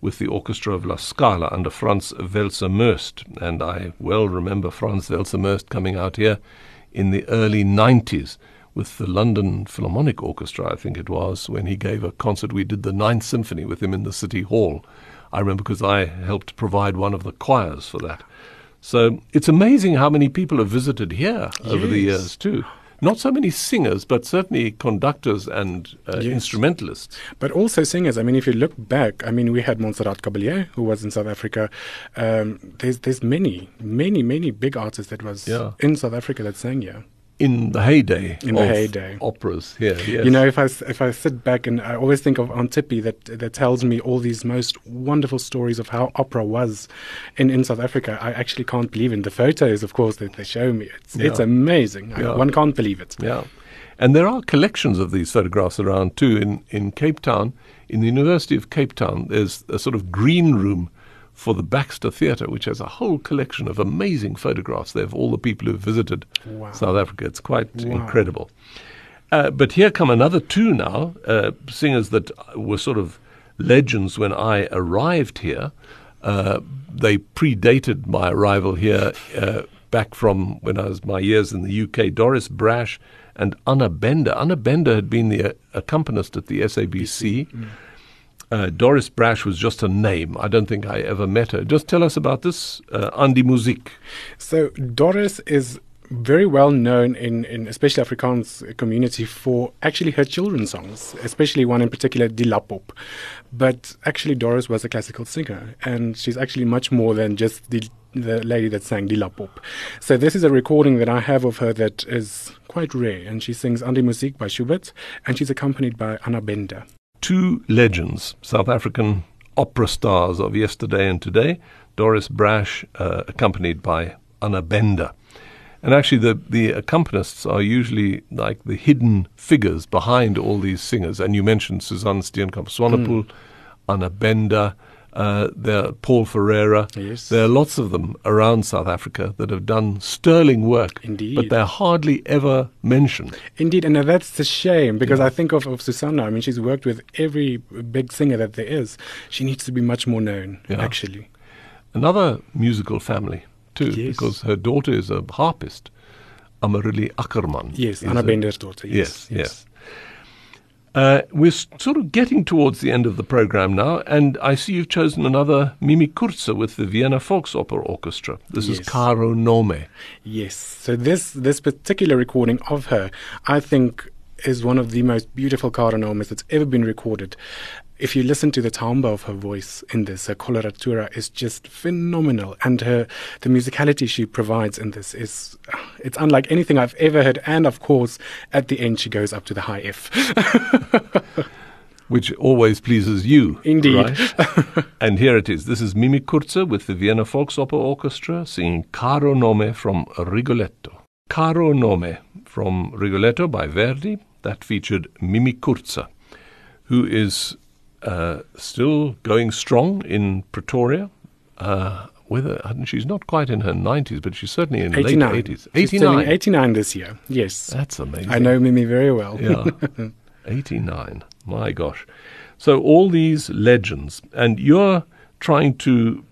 with the orchestra of La Scala under Franz Welser-Möst. And I well remember Franz Welser-Möst coming out here in the early 90s with the London Philharmonic Orchestra, I think it was, when he gave a concert. We did the Ninth Symphony with him in the City Hall. I remember because I helped provide one of the choirs for that. So it's amazing how many people have visited here over the years, too. Not so many singers, but certainly conductors and uh, Yes. instrumentalists. But also singers. I mean, if you look back, I mean, we had Montserrat Caballé, who was in South Africa. Um, there's there's many, many, many big artists that was Yeah. in South Africa that sang here. In the heyday In the of heyday. operas here, yes. You know, if I if I sit back and I always think of Antipi that that tells me all these most wonderful stories of how opera was in, in South Africa. I actually can't believe in The photos, of course, that they show me. It's it's Yeah. amazing. I- one can't believe it. Yeah. And there are collections of these photographs around too. In, in Cape Town, in the University of Cape Town, there's a sort of green room for the Baxter Theatre, which has a whole collection of amazing photographs there of all the people who've visited Wow. South Africa. It's quite Wow. incredible. Uh, but here come another two now, uh, singers that were sort of legends when I arrived here. Uh, they predated my arrival here uh, back from when I was my years in the UK. Doris Brash and Anna Bender. Anna Bender had been the uh, accompanist at the SABC. Uh, Doris Brash was just a name. I don't think I ever met her. Just tell us about this, uh, Andy Musiek. So Doris is very well known in, in especially Afrikaans community for actually her children's songs, especially one in particular, Dilapop. But actually, Doris was a classical singer, and she's actually much more than just the the lady that sang Dilapop. So this is a recording that I have of her that is quite rare, and she sings An die Musik by Schubert, and she's accompanied by Anna Bender. Two legends, South African opera stars of yesterday and today, Doris Brash, uh, accompanied by Anna Bender. And actually, the, the accompanists are usually like the hidden figures behind all these singers. And you mentioned Suzanne Steenkamp Swanepoel, Anna Bender, uh, there Paul Ferreira. Yes. There are lots of them around South Africa that have done sterling work. Indeed. But they're hardly ever mentioned. Indeed, and that's a shame because I think of, of Susanna. I mean, she's worked with every big singer that there is. She needs to be much more known, Yeah. actually. another musical family too, Yes. because her daughter is a harpist, Amarilli Ackerman. Yes, Anna Bender's daughter. Yes, yes. Uh, we're sort of getting towards the end of the program now, and I see you've chosen another Mimi Coertse with the Vienna Volksopera Orchestra. This is Yes. Caro Nome. Yes. So this this particular recording of her, I think, is one of the most beautiful Caro Nomes that's ever been recorded. If you listen to the timbre of her voice in this, her coloratura is just phenomenal, and her the musicality she provides in this is uh, it's unlike anything I've ever heard. And of course, at the end, she goes up to the high F. [LAUGHS] which always pleases you. Indeed. Right? [LAUGHS] and here it is. This is Mimi Coertse with the Vienna Volksopera Orchestra singing Caro Nome from Rigoletto. Caro Nome from Rigoletto by Verdi that featured Mimi Coertse, who is uh, still going strong in Pretoria. Uh, whether she's not quite in her 90s, but she's certainly in 89. late 80s. She's 89. 89 this year. Yes. That's amazing. I know Mimi very well. Yeah. [LAUGHS] 89. My gosh. So all these legends, and you're trying to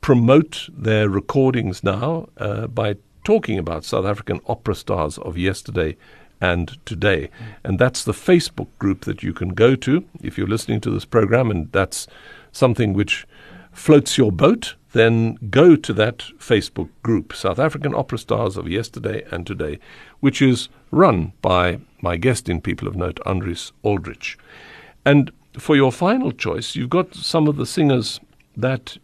promote their recordings now uh, by talking about South African opera stars of yesterday and today. And that's the Facebook group that you can go to if you're listening to this program, and that's something which floats your boat, then go to that Facebook group, South African Opera Stars of Yesterday and Today, which is run by my guest in People of Note, Andries Aldrich. And for your final choice, you've got some of the singers that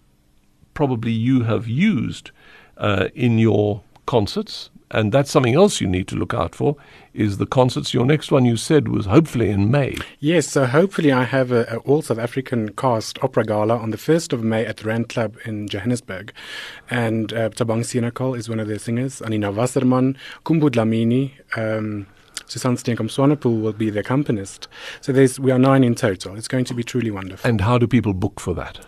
probably you have used uh, in your concerts, and that's something else you need to look out for. Is the concerts? Your next one you said was hopefully in May. Yes, so hopefully I have a, a all South African cast opera gala on the 1st of May at the Rand Club in Johannesburg. And uh, Thabang Senekal is one of their singers, Anina Wasserman, Kumbu Dlamini, um, Susan Steenkamp Swanepoel will be the accompanist. So there's, we are nine in total. It's going to be truly wonderful. And how do people book for that?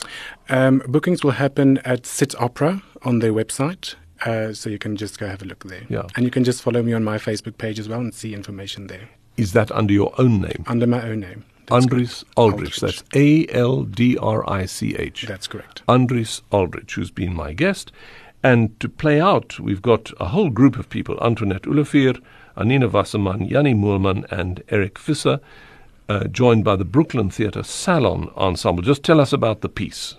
Um, bookings will happen at Sit Opera on their website. Uh, so you can just go have a look there. Yeah. And you can just follow me on my Facebook page as well and see information there Is that under your own name? under my own name. That's Andries Aldrich. Aldrich. That's A L D R I C H. That's correct. Andries Aldrich, who's been my guest. And to play out, we've got a whole group of people Antoinette Ulefier, Anina Wasserman, Jannie Moorman, and Eric Visser, uh, joined by the Brooklyn Theatre Salon Ensemble. Just tell us about the piece.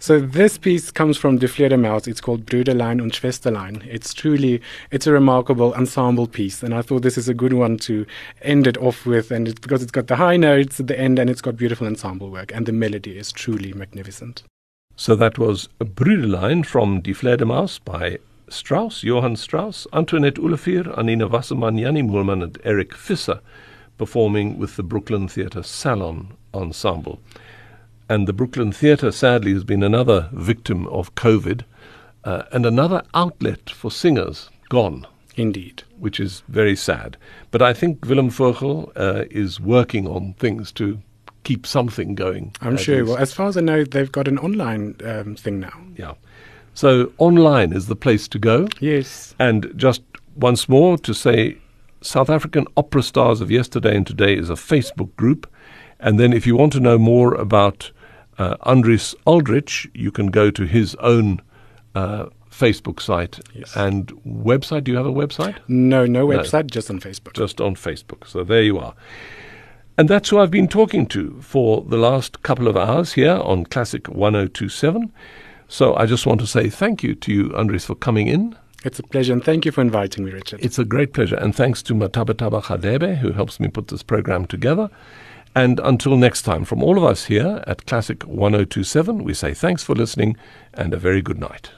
So this piece comes from De Fledermaus. It's called Bruderlein und Schwesterlein. It's truly, it's a remarkable ensemble piece, and I thought this is a good one to end it off with, and it, because it's got the high notes at the end, and it's got beautiful ensemble work, and the melody is truly magnificent. So that was Brüderlein from Die Fledermaus by Strauss, Johann Strauss, Antoinette Ulefier, Anina Wasserman, Jannie Moorman, and Eric Visser performing with the Brooklyn Theatre Salon Ensemble. And the Brooklyn Theatre, sadly, has been another victim of COVID uh, and another outlet for singers gone, Indeed. which is very sad. But I think Willem Vogel uh, is working on things to keep something going. I'm sure. least. Well, as far as I know, they've got an online um, thing now. Yeah. So online is the place to go. Yes. And just once more to say, South African Opera Stars of Yesterday and Today is a Facebook group. And then if you want to know more about uh, Andries Aldrich, you can go to his own uh, Facebook site Yes. and website. Do you have a website? No, no website, just on Facebook. Just on Facebook. So there you are. And that's who I've been talking to for the last couple of hours here on Classic 1027. So I just want to say thank you to you, Andries, for coming in. It's a pleasure, and thank you for inviting me, Richard. It's a great pleasure. And thanks to Matabataba Khadebe, who helps me put this program together. And until next time, from all of us here at Classic 1027, we say thanks for listening and a very good night.